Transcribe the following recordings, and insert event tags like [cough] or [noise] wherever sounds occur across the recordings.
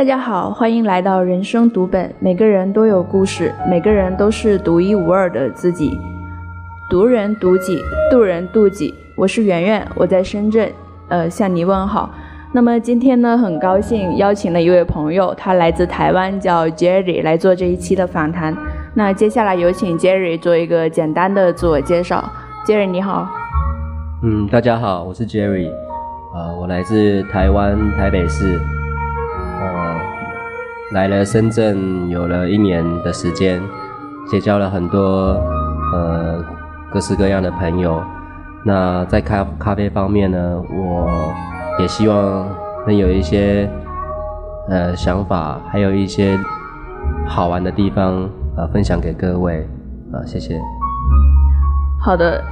大家好，欢迎来到人生读本。每个人都有故事，每个人都是独一无二的自己。读人读己，渡人渡己。我是圆圆，我在深圳，呃，向你问好。那么今天呢，很高兴邀请了一位朋友，他来自台湾，叫 Jerry，来做这一期的访谈。那接下来有请 Jerry 做一个简单的自我介绍。Jerry 你好。嗯，大家好，我是 Jerry，呃，我来自台湾台北市。来了深圳有了一年的时间，结交了很多呃各式各样的朋友。那在咖咖啡方面呢，我也希望能有一些呃想法，还有一些好玩的地方呃分享给各位啊，谢谢。好的，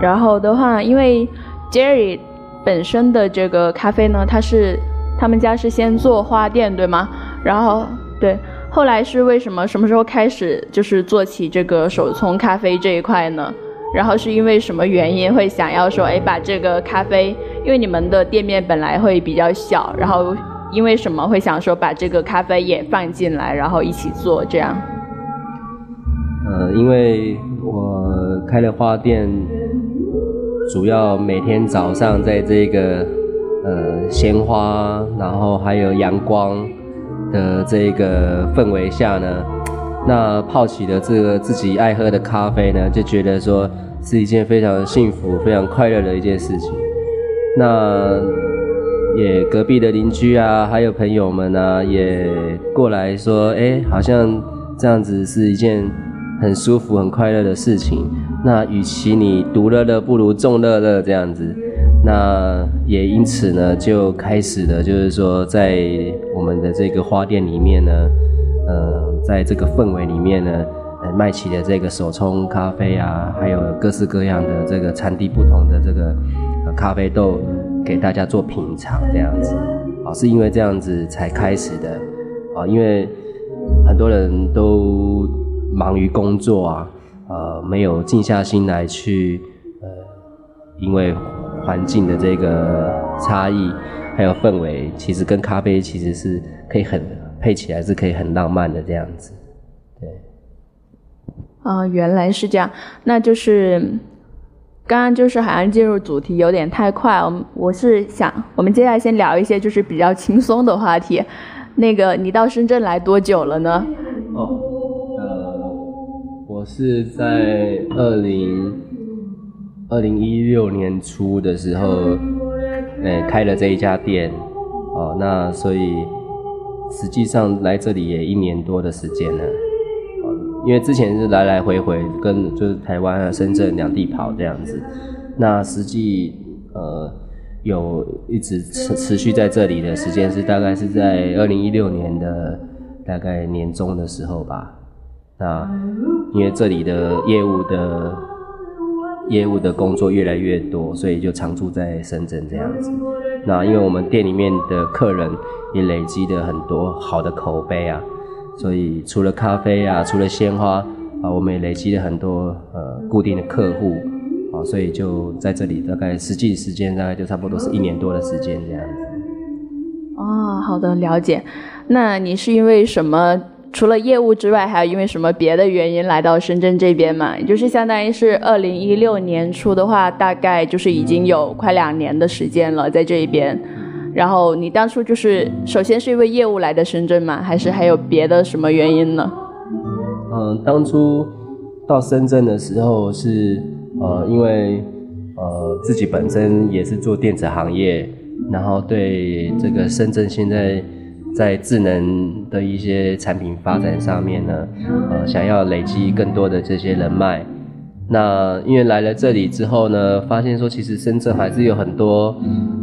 然后的话，因为 Jerry 本身的这个咖啡呢，他是他们家是先做花店，对吗？然后对，后来是为什么？什么时候开始就是做起这个手冲咖啡这一块呢？然后是因为什么原因会想要说，哎，把这个咖啡，因为你们的店面本来会比较小，然后因为什么会想说把这个咖啡也放进来，然后一起做这样？呃，因为我开了花店，主要每天早上在这个呃鲜花，然后还有阳光。的这一个氛围下呢，[tsk] 那泡起的这个自己爱喝的咖啡呢，就觉得说是一件非常幸福、非常快乐的一件事情。那也隔壁的邻居啊，还有朋友们啊，也过来说，哎，好像这样子是一件很舒服、很快乐的事情。那与其你独乐乐，不如众乐乐这样子。那也因此呢，就开始了，就是说，在我们的这个花店里面呢，呃，在这个氛围里面呢，呃，卖起了这个手冲咖啡啊，还有各式各样的这个产地不同的这个咖啡豆，给大家做品尝这样子，啊，是因为这样子才开始的，啊，因为很多人都忙于工作啊，呃，没有静下心来去，呃，因为。环境的这个差异，还有氛围，其实跟咖啡其实是可以很配起来，是可以很浪漫的这样子。对。啊，原来是这样。那就是刚刚就是好像进入主题有点太快，我我是想，我们接下来先聊一些就是比较轻松的话题。那个，你到深圳来多久了呢？哦，呃，我是在二零。二零一六年初的时候，呃，开了这一家店，哦，那所以实际上来这里也一年多的时间了，哦因为之前是来来回回跟就是台湾啊、深圳两地跑这样子，那实际呃有一直持持续在这里的时间是大概是在二零一六年的大概年中的时候吧，那因为这里的业务的。业务的工作越来越多，所以就常住在深圳这样子。那因为我们店里面的客人也累积的很多好的口碑啊，所以除了咖啡啊，除了鲜花啊，我们也累积了很多呃固定的客户啊，所以就在这里大概实际时间大概就差不多是一年多的时间这样子。哦，好的，了解。那你是因为什么？除了业务之外，还有因为什么别的原因来到深圳这边嘛？就是相当于是二零一六年初的话，大概就是已经有快两年的时间了在这一边。然后你当初就是首先是因为业务来的深圳嘛，还是还有别的什么原因呢？嗯，当初到深圳的时候是呃，因为呃自己本身也是做电子行业，然后对这个深圳现在。在智能的一些产品发展上面呢，呃，想要累积更多的这些人脉。那因为来了这里之后呢，发现说其实深圳还是有很多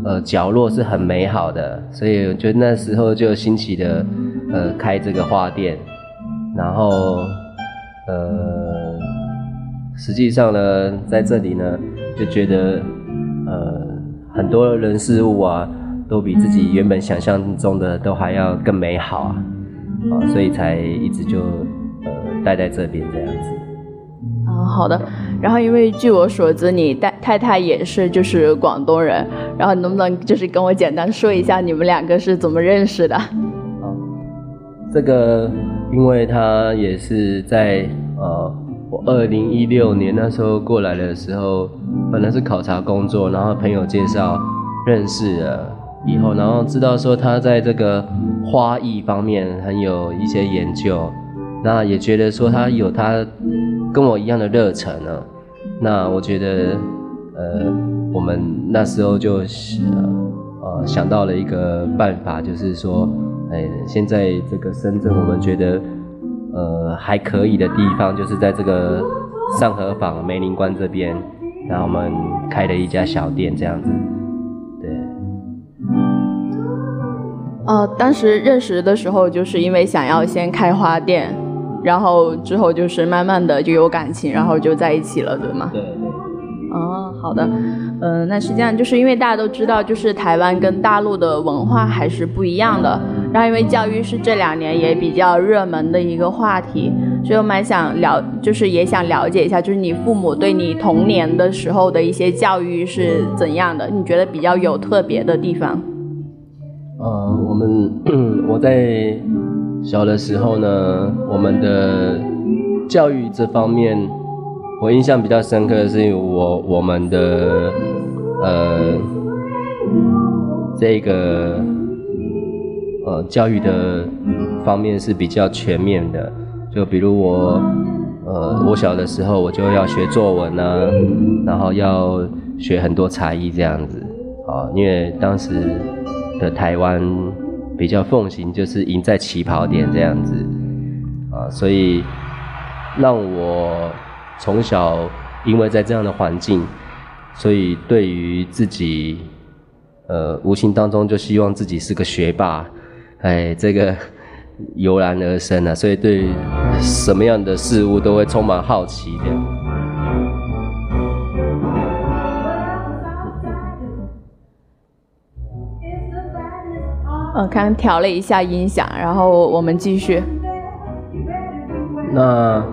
呃角落是很美好的，所以我觉得那时候就兴起的呃开这个花店。然后呃，实际上呢，在这里呢，就觉得呃很多人事物啊。都比自己原本想象中的都还要更美好啊，啊，所以才一直就呃待在这边这样子。啊，好的。然后因为据我所知，你太太太也是就是广东人，然后能不能就是跟我简单说一下你们两个是怎么认识的？啊，这个，因为他也是在呃，我二零一六年那时候过来的时候，本来是考察工作，然后朋友介绍认识了以后，然后知道说他在这个花艺方面很有一些研究，那也觉得说他有他跟我一样的热忱呢。那我觉得，呃，我们那时候就呃想到了一个办法，就是说。哎，现在这个深圳，我们觉得呃还可以的地方，就是在这个上河坊梅林关这边，然后我们开了一家小店，这样子。哦，当时认识的时候，就是因为想要先开花店，然后之后就是慢慢的就有感情，然后就在一起了，对吗？对对。哦，好的。嗯，那实际上就是因为大家都知道，就是台湾跟大陆的文化还是不一样的。然后因为教育是这两年也比较热门的一个话题，所以我蛮想了，就是也想了解一下，就是你父母对你童年的时候的一些教育是怎样的？你觉得比较有特别的地方？呃，我们我在小的时候呢，我们的教育这方面。我印象比较深刻的是，我我们的呃这个呃教育的方面是比较全面的，就比如我呃我小的时候我就要学作文啊，然后要学很多才艺这样子啊，因为当时的台湾比较奉行就是赢在起跑点这样子啊，所以让我。从小，因为在这样的环境，所以对于自己，呃，无形当中就希望自己是个学霸，哎，这个油然而生啊，所以对什么样的事物都会充满好奇的。我，刚调了一下音响，然后我们继续。那。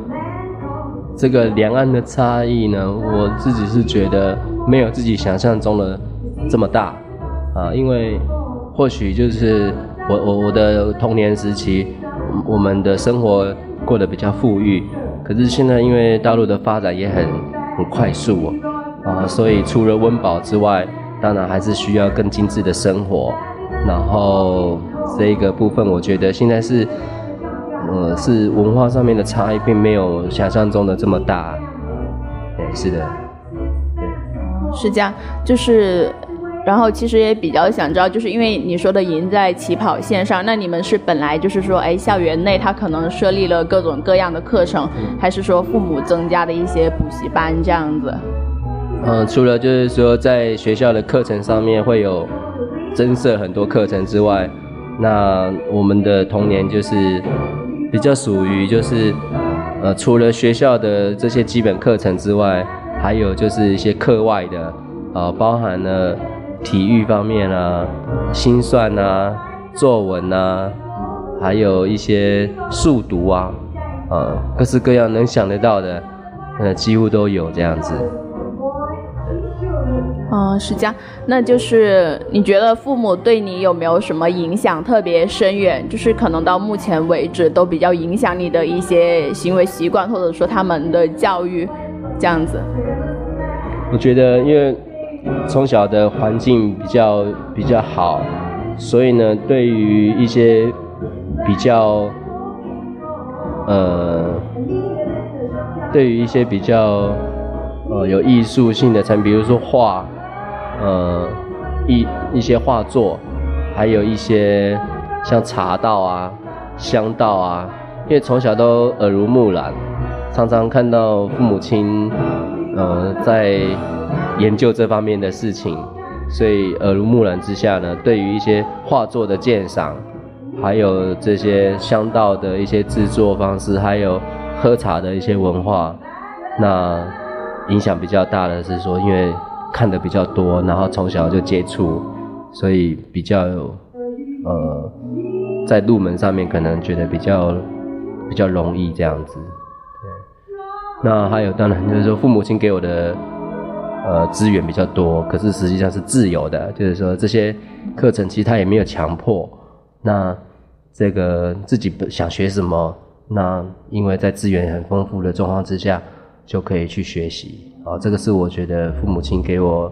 这个两岸的差异呢，我自己是觉得没有自己想象中的这么大啊，因为或许就是我我我的童年时期，我们的生活过得比较富裕，可是现在因为大陆的发展也很很快速啊，所以除了温饱之外，当然还是需要更精致的生活，然后这个部分我觉得现在是。呃，是文化上面的差异，并没有想象中的这么大。对，是的，对，是这样。就是，然后其实也比较想知道，就是因为你说的赢在起跑线上，那你们是本来就是说，哎，校园内他可能设立了各种各样的课程，还是说父母增加的一些补习班这样子？嗯，除了就是说在学校的课程上面会有增设很多课程之外，那我们的童年就是。比较属于就是，呃，除了学校的这些基本课程之外，还有就是一些课外的，啊，包含了体育方面啊、心算啊、作文啊，还有一些速读啊，啊，各式各样能想得到的，呃，几乎都有这样子。嗯，是这样。那就是你觉得父母对你有没有什么影响特别深远？就是可能到目前为止都比较影响你的一些行为习惯，或者说他们的教育，这样子。我觉得，因为从小的环境比较比较好，所以呢，对于一些比较，呃，对于一些比较，呃，有艺术性的产品，比如说画。呃，一一些画作，还有一些像茶道啊、香道啊，因为从小都耳濡目染，常常看到父母亲呃在研究这方面的事情，所以耳濡目染之下呢，对于一些画作的鉴赏，还有这些香道的一些制作方式，还有喝茶的一些文化，那影响比较大的是说，因为。看的比较多，然后从小就接触，所以比较呃，在入门上面可能觉得比较比较容易这样子。对，那还有当然就是说父母亲给我的呃资源比较多，可是实际上是自由的，就是说这些课程其实他也没有强迫。那这个自己想学什么，那因为在资源很丰富的状况之下，就可以去学习。啊，这个是我觉得父母亲给我，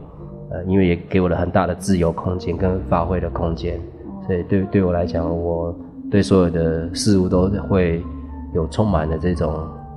呃，因为也给我了很大的自由空间跟发挥的空间，所以对对我来讲，我对所有的事物都会有充满了这种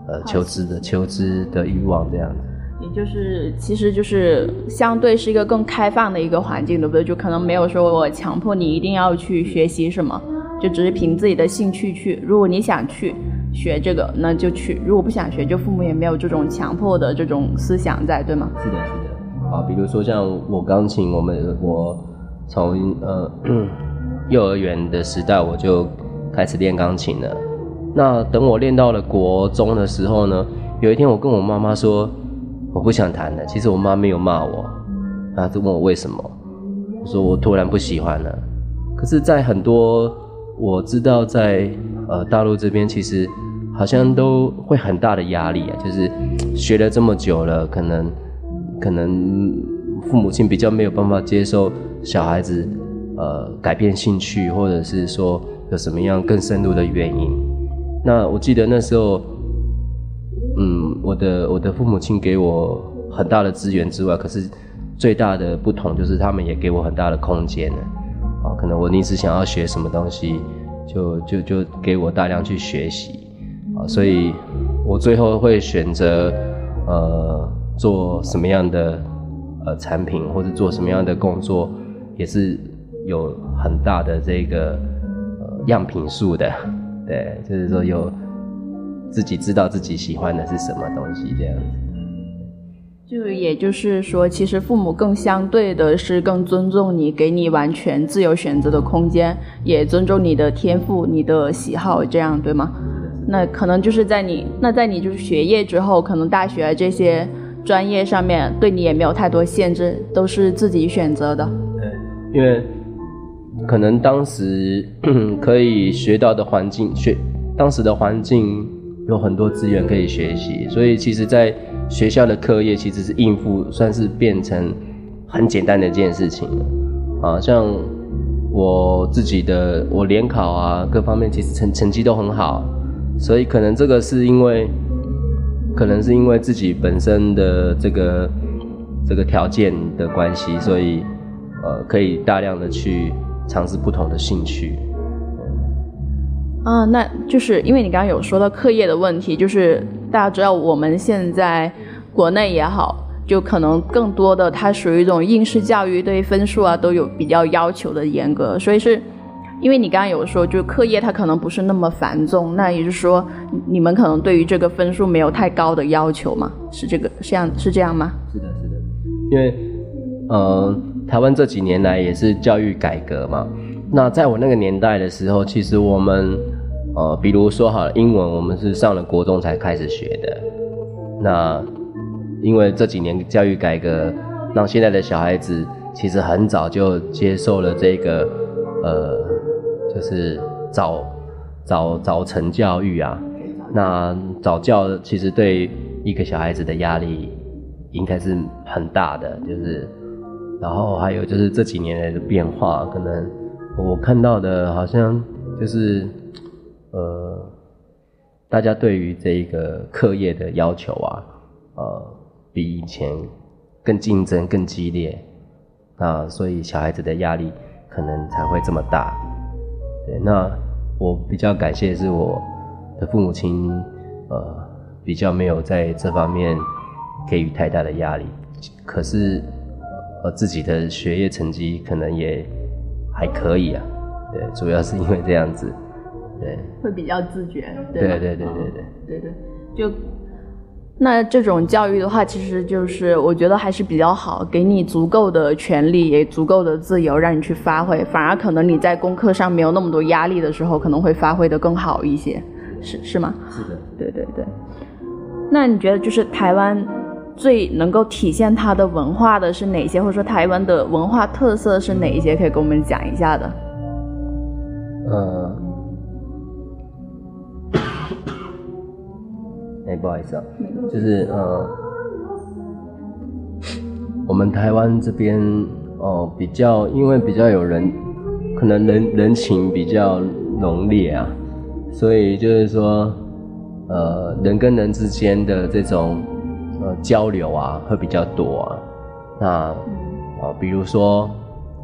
呃求知的求知的欲望，这样子。也就是，其实就是相对是一个更开放的一个环境，对不对？就可能没有说我强迫你一定要去学习什么，就只是凭自己的兴趣去。如果你想去学这个，那就去；如果不想学，就父母也没有这种强迫的这种思想在，对吗？是的，是的。啊，比如说像我钢琴，我们我从呃幼儿园的时代我就开始练钢琴了。那等我练到了国中的时候呢，有一天我跟我妈妈说。我不想弹了。其实我妈没有骂我，她就问我为什么。我说我突然不喜欢了。可是，在很多我知道，在呃大陆这边，其实好像都会很大的压力啊。就是学了这么久了，可能可能父母亲比较没有办法接受小孩子呃改变兴趣，或者是说有什么样更深入的原因。那我记得那时候。嗯，我的我的父母亲给我很大的资源之外，可是最大的不同就是他们也给我很大的空间呢啊，可能我临时想要学什么东西，就就就给我大量去学习所以我最后会选择呃做什么样的呃产品或者做什么样的工作，也是有很大的这个呃样品数的，对，就是说有。自己知道自己喜欢的是什么东西，这样子。就也就是说，其实父母更相对的是更尊重你，给你完全自由选择的空间，也尊重你的天赋、你的喜好，这样对吗？那可能就是在你那在你就是学业之后，可能大学这些专业上面对你也没有太多限制，都是自己选择的。对，因为可能当时 [clears throat] 可以学到的环境，学当时的环境。有很多资源可以学习，所以其实，在学校的课业其实是应付，算是变成很简单的一件事情啊。像我自己的，我联考啊，各方面其实成成绩都很好，所以可能这个是因为，可能是因为自己本身的这个这个条件的关系，所以呃，可以大量的去尝试不同的兴趣。啊，那就是因为你刚刚有说到课业的问题，就是大家知道我们现在国内也好，就可能更多的它属于一种应试教育，对分数啊都有比较要求的严格，所以是因为你刚刚有说，就课业它可能不是那么繁重，那也就是说你们可能对于这个分数没有太高的要求嘛？是这个是这样是这样吗？是的，是的，因为呃，台湾这几年来也是教育改革嘛。那在我那个年代的时候，其实我们，呃，比如说好了，英文我们是上了国中才开始学的。那因为这几年教育改革，让现在的小孩子其实很早就接受了这个，呃，就是早早早晨教育啊。那早教其实对一个小孩子的压力应该是很大的，就是，然后还有就是这几年来的变化，可能。我看到的好像就是，呃，大家对于这个课业的要求啊，呃，比以前更竞争、更激烈，那所以小孩子的压力可能才会这么大。对那我比较感谢的是我的父母亲呃比较没有在这方面给予太大的压力。可是呃自己的学业成绩可能也还可以啊对主要是因为这样子对。会比较自觉对对对对对对对。就那这种教育的话，其实就是我觉得还是比较好，给你足够的权利，也足够的自由，让你去发挥，反而可能你在功课上没有那么多压力的时候，可能会发挥的更好一些，是是吗？是的，对对对。那你觉得就是台湾？最能够体现它的文化的是哪些，或者说台湾的文化特色是哪一些？可以跟我们讲一下的。呃，不好意思啊，就是呃，我们台湾这边哦，比较因为比较有人，可能人人情比较浓烈啊，所以就是说，呃，人跟人之间的这种呃交流啊，会比较多啊。那啊，比如说，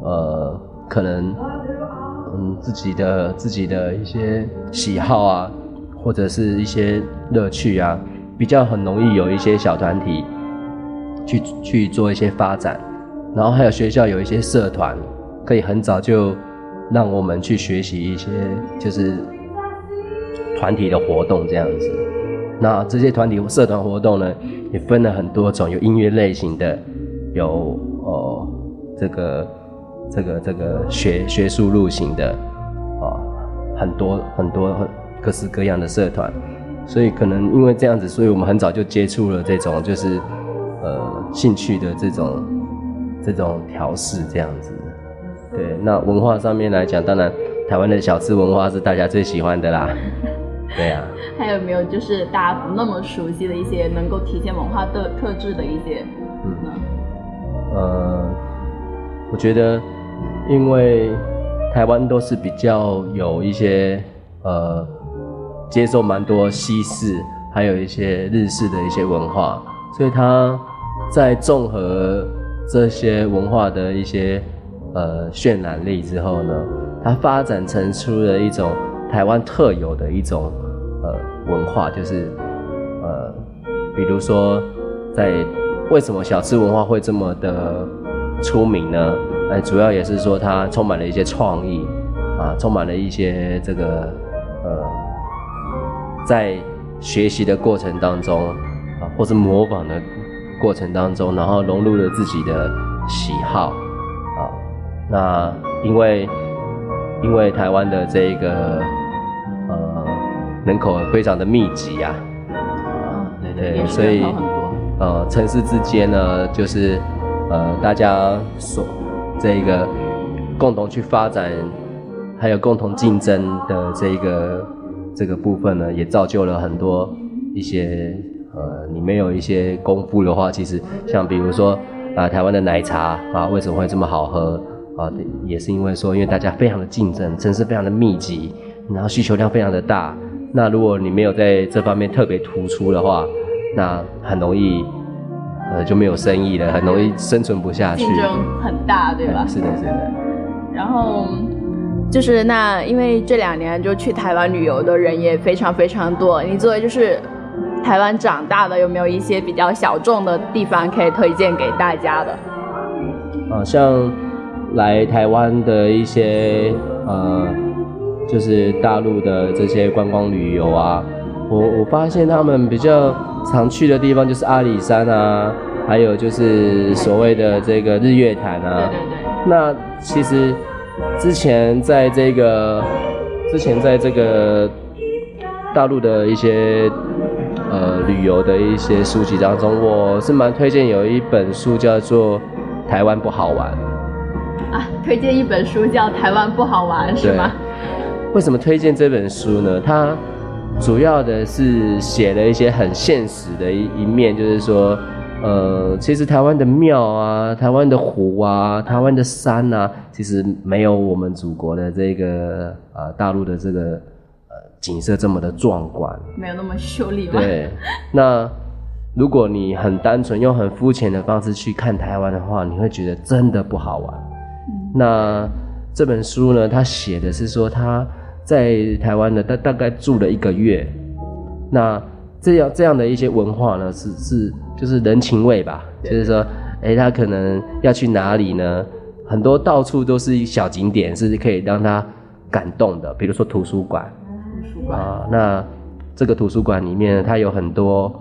呃，可能嗯自己的自己的一些喜好啊，或者是一些乐趣啊，比较很容易有一些小团体去去做一些发展，然后还有学校有一些社团。可以很早就让我们去学习一些就是团体的活动这样子。那这些团体社团活动呢，也分了很多种，有音乐类型的，有哦这个这个这个学学术路型的，啊很多很多各式各样的社团。所以可能因为这样子，所以我们很早就接触了这种就是呃兴趣的这种这种调试这样子。对，那文化上面来讲，当然台湾的小吃文化是大家最喜欢的啦。[laughs] 对啊。还有没有就是大家不那么熟悉的一些能够体现文化的特质的一些？嗯。呃，我觉得，因为台湾都是比较有一些呃接受蛮多西式，还有一些日式的一些文化，所以它在综合这些文化的一些。呃，渲染力之后呢，它发展成出了一种台湾特有的一种呃文化，就是呃，比如说在为什么小吃文化会这么的出名呢？呃，主要也是说它充满了一些创意啊，充满了一些这个呃，在学习的过程当中啊，或是模仿的过程当中，然后融入了自己的喜好啊。那因为因为台湾的这个呃人口非常的密集呀，啊对对，所以呃城市之间呢，就是呃大家所这个共同去发展，还有共同竞争的这个这个部分呢，也造就了很多一些呃你没有一些功夫的话，其实像比如说啊台湾的奶茶啊为什么会这么好喝？啊，也是因为说，因为大家非常的竞争，城市非常的密集，然后需求量非常的大。那如果你没有在这方面特别突出的话，那很容易，呃，就没有生意了，很容易生存不下去。竞争很大，对吧？是的，是的。然后就是那，因为这两年就去台湾旅游的人也非常非常多。你作为就是台湾长大的，有没有一些比较小众的地方可以推荐给大家的？啊，像。来台湾的一些呃，就是大陆的这些观光旅游啊，我我发现他们比较常去的地方就是阿里山啊，还有就是所谓的这个日月潭啊。对对对。那其实之前在这个之前在这个大陆的一些呃旅游的一些书籍当中，我是蛮推荐有一本书叫做《台湾不好玩》。啊，推荐一本书叫《台湾不好玩》，是吗？为什么推荐这本书呢？它主要的是写了一些很现实的一一面，就是说，呃，其实台湾的庙啊、台湾的湖啊、台湾的山啊，其实没有我们祖国的这个呃大陆的这个呃景色这么的壮观，没有那么秀丽。对，那如果你很单纯用很肤浅的方式去看台湾的话，你会觉得真的不好玩。那这本书呢？他写的是说他在台湾的，大大概住了一个月。那这样这样的一些文化呢，是是就是人情味吧？就是说，哎，他可能要去哪里呢？很多到处都是小景点，是可以让他感动的。比如说图书馆，图书馆啊，那这个图书馆里面，它有很多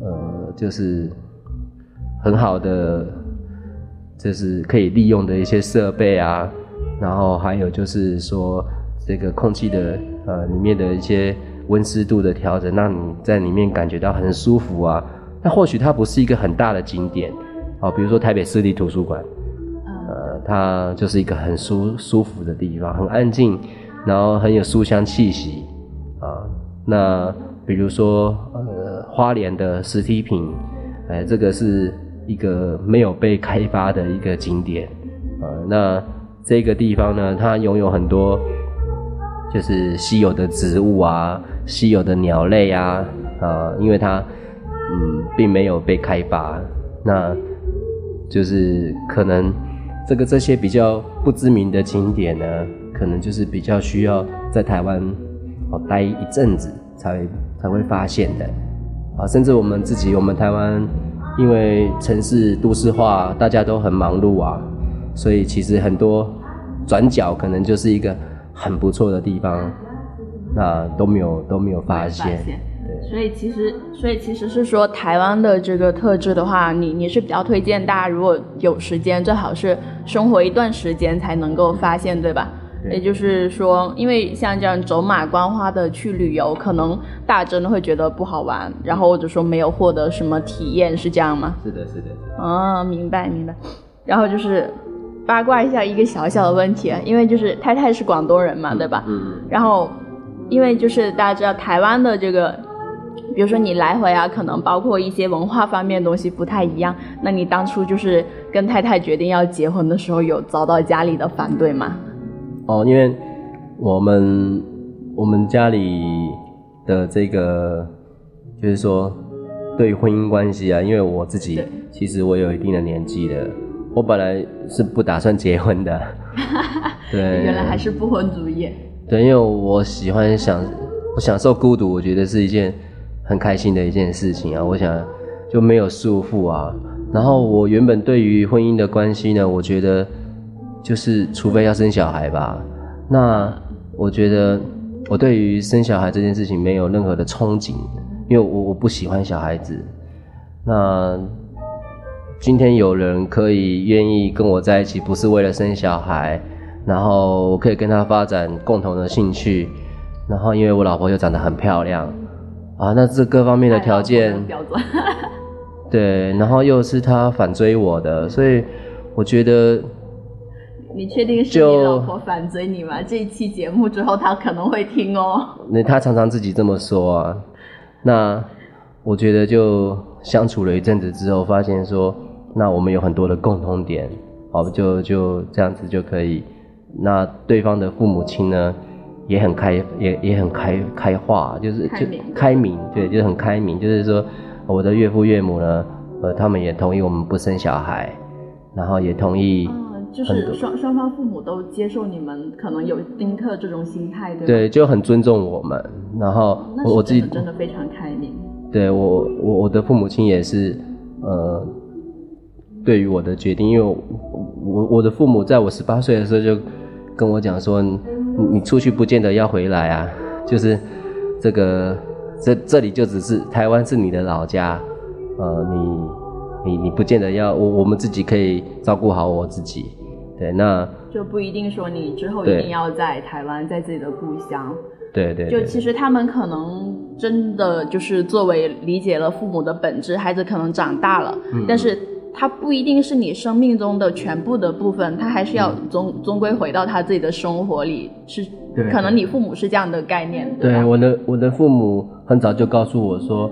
呃，就是很好的。就是可以利用的一些设备啊，然后还有就是说这个空气的呃里面的一些温湿度的调整，让你在里面感觉到很舒服啊。那或许它不是一个很大的景点，哦，比如说台北市立图书馆，呃，它就是一个很舒舒服的地方，很安静，然后很有书香气息啊。那比如说呃花莲的实体品，哎，这个是。一个没有被开发的一个景点，呃，那这个地方呢，它拥有很多，就是稀有的植物啊，稀有的鸟类啊，呃，因为它嗯并没有被开发，那就是可能这个这些比较不知名的景点呢，可能就是比较需要在台湾哦待一阵子才才会发现的啊，甚至我们自己，我们台湾因为城市都市化，大家都很忙碌啊，所以其实很多转角可能就是一个很不错的地方，那都没有都没有发现。对，所以其实，所以其实是说台湾的这个特质的话，你你是比较推荐大家如果有时间，最好是生活一段时间才能够发现，对吧？也就是说，因为像这样走马观花的去旅游，可能大家真的会觉得不好玩，然后或者说没有获得什么体验，是这样吗？是的，是的。哦，明白明白。然后就是八卦一下一个小小的问题，因为就是太太是广东人嘛，对吧？嗯。然后，因为就是大家知道台湾的这个。比如说你来回啊，可能包括一些文化方面的东西不太一样。那你当初就是跟太太决定要结婚的时候，有遭到家里的反对吗？哦，因为我们我们家里的这个就是说对婚姻关系啊，因为我自己其实我有一定的年纪了，我本来是不打算结婚的。[laughs] 对，原来还是不婚主义。对，因为我喜欢享我享受孤独，我觉得是一件。很开心的一件事情啊，我想就没有束缚啊。然后我原本对于婚姻的关系呢，我觉得就是除非要生小孩吧。那我觉得我对于生小孩这件事情没有任何的憧憬，因为我我不喜欢小孩子。那今天有人可以愿意跟我在一起，不是为了生小孩，然后我可以跟他发展共同的兴趣，然后因为我老婆又长得很漂亮。啊，那这各方面的条件，[laughs] 对，然后又是他反追我的，所以我觉得，你确定是你老婆反追你吗？这一期节目之后，他可能会听哦。那他常常自己这么说啊。那我觉得就相处了一阵子之后，发现说，那我们有很多的共同点，好，就就这样子就可以。那对方的父母亲呢？也很开，也也很开开化，就是就开明，对，就是很开明。就是说，我的岳父岳母呢，呃，他们也同意我们不生小孩，然后也同意，就是双双方父母都接受你们可能有丁克这种心态，对对，就很尊重我们。然后我自己真的非常开明。对我我我的父母亲也是，呃，对于我的决定，因为我我的父母在我十八岁的时候就跟我讲说。你出去不见得要回来啊，就是这个这这里就只是台湾是你的老家，呃，你你你不见得要我我们自己可以照顾好我自己，对，那就不一定说你之后一定要在台湾，在自己的故乡，对对，就其实他们可能真的就是作为理解了父母的本质，孩子可能长大了，但是。他不一定是你生命中的全部的部分，他还是要终终归回到他自己的生活里，是可能你父母是这样的概念。对，我的我的父母很早就告诉我说，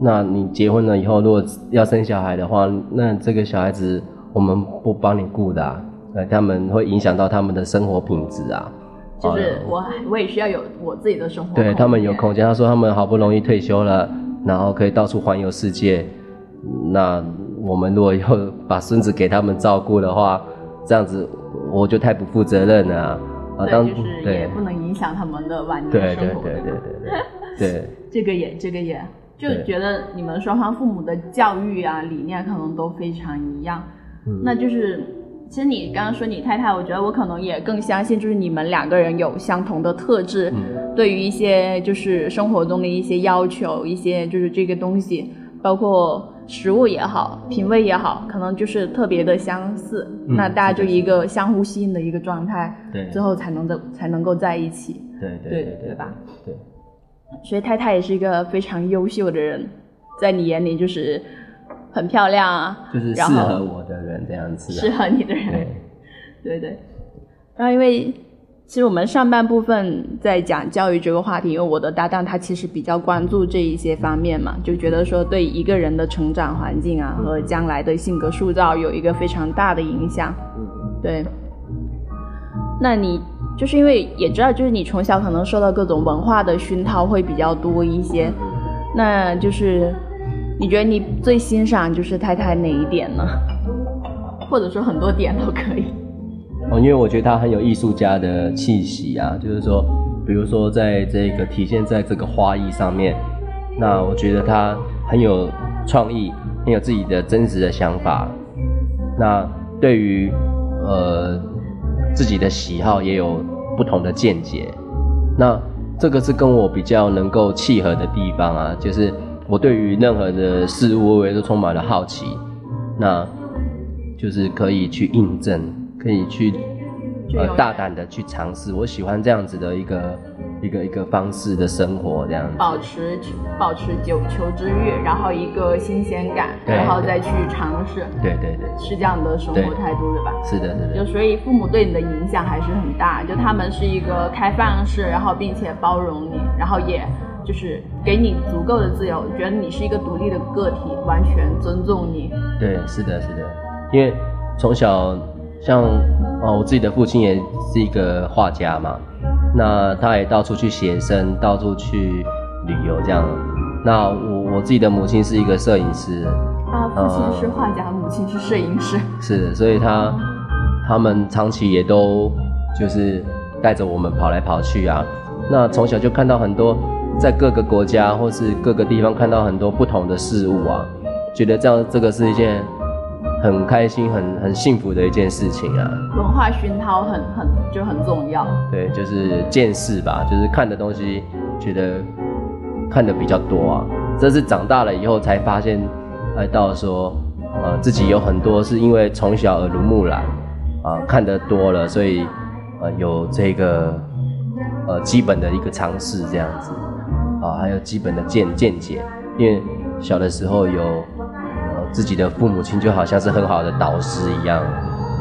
那你结婚了以后，如果要生小孩的话，那这个小孩子我们不帮你顾的，呃，他们会影响到他们的生活品质啊。就是我我也需要有我自己的生活。对他们有空间，他说他们好不容易退休了，然后可以到处环游世界，那。我们如果要把孙子给他们照顾的话，这样子我就太不负责任了啊！对，就是也不能影响他们的晚年生活。对对对对对对。[laughs] 这个也，这个也，就觉得你们双方父母的教育啊理念可能都非常一样。嗯。那就是，其实你刚刚说你太太，我觉得我可能也更相信，就是你们两个人有相同的特质，对于一些就是生活中的一些要求，一些就是这个东西，包括。食物也好，品味也好，可能就是特别的相似，那大家就一个相互吸引的一个状态，对，最后才能在才能够在一起，对对对对吧？对，所以太太也是一个非常优秀的人，在你眼里就是很漂亮啊，就是适合我的人这样子，适合你的人，对。对对，然后因为。其实我们上半部分在讲教育这个话题，因为我的搭档他其实比较关注这一些方面嘛，就觉得说对一个人的成长环境啊和将来的性格塑造有一个非常大的影响。对，那你就是因为也知道，就是你从小可能受到各种文化的熏陶会比较多一些，那就是你觉得你最欣赏就是太太哪一点呢？[laughs] 或者说很多点都可以。因为我觉得他很有艺术家的气息啊，就是说，比如说在这个体现在这个花艺上面，那我觉得他很有创意，很有自己的真实的想法。那对于呃自己的喜好也有不同的见解。那这个是跟我比较能够契合的地方啊，就是我对于任何的事物我也都充满了好奇，那就是可以去印证。可以去呃大胆的去尝试，我喜欢这样子的一个一个一个方式的生活，这样保持保持求求知欲，然后一个新鲜感，然后再去尝试，对对对，是这样的生活态度对吧？是的，是的。就所以父母对你的影响还是很大，就他们是一个开放式，然后并且包容你，然后也就是给你足够的自由，觉得你是一个独立的个体，完全尊重你。对，是的，是的，因为从小。像哦，我自己的父亲也是一个画家嘛，那他也到处去写生，到处去旅游这样。那我我自己的母亲是一个摄影师，啊，父亲是画家，母亲是摄影师，是，所以他他们长期也都就是带着我们跑来跑去啊。那从小就看到很多在各个国家或是各个地方看到很多不同的事物啊，觉得这样这个是一件。很开心，很很幸福的一件事情啊！文化熏陶很很就很重要。对，就是见识吧，就是看的东西，觉得看的比较多啊。这是长大了以后才发现，哎，到说，呃，自己有很多是因为从小耳濡目染啊，看得多了，所以呃有这个呃基本的一个尝试这样子啊，还有基本的见见解，因为小的时候有。自己的父母亲就好像是很好的导师一样，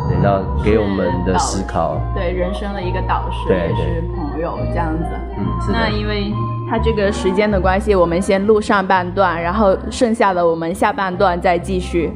对，那给我们的思考，对人生的一个导师，也是朋友这样子。嗯，那因为他这个时间的关系，我们先录上半段，然后剩下的我们下半段再继续。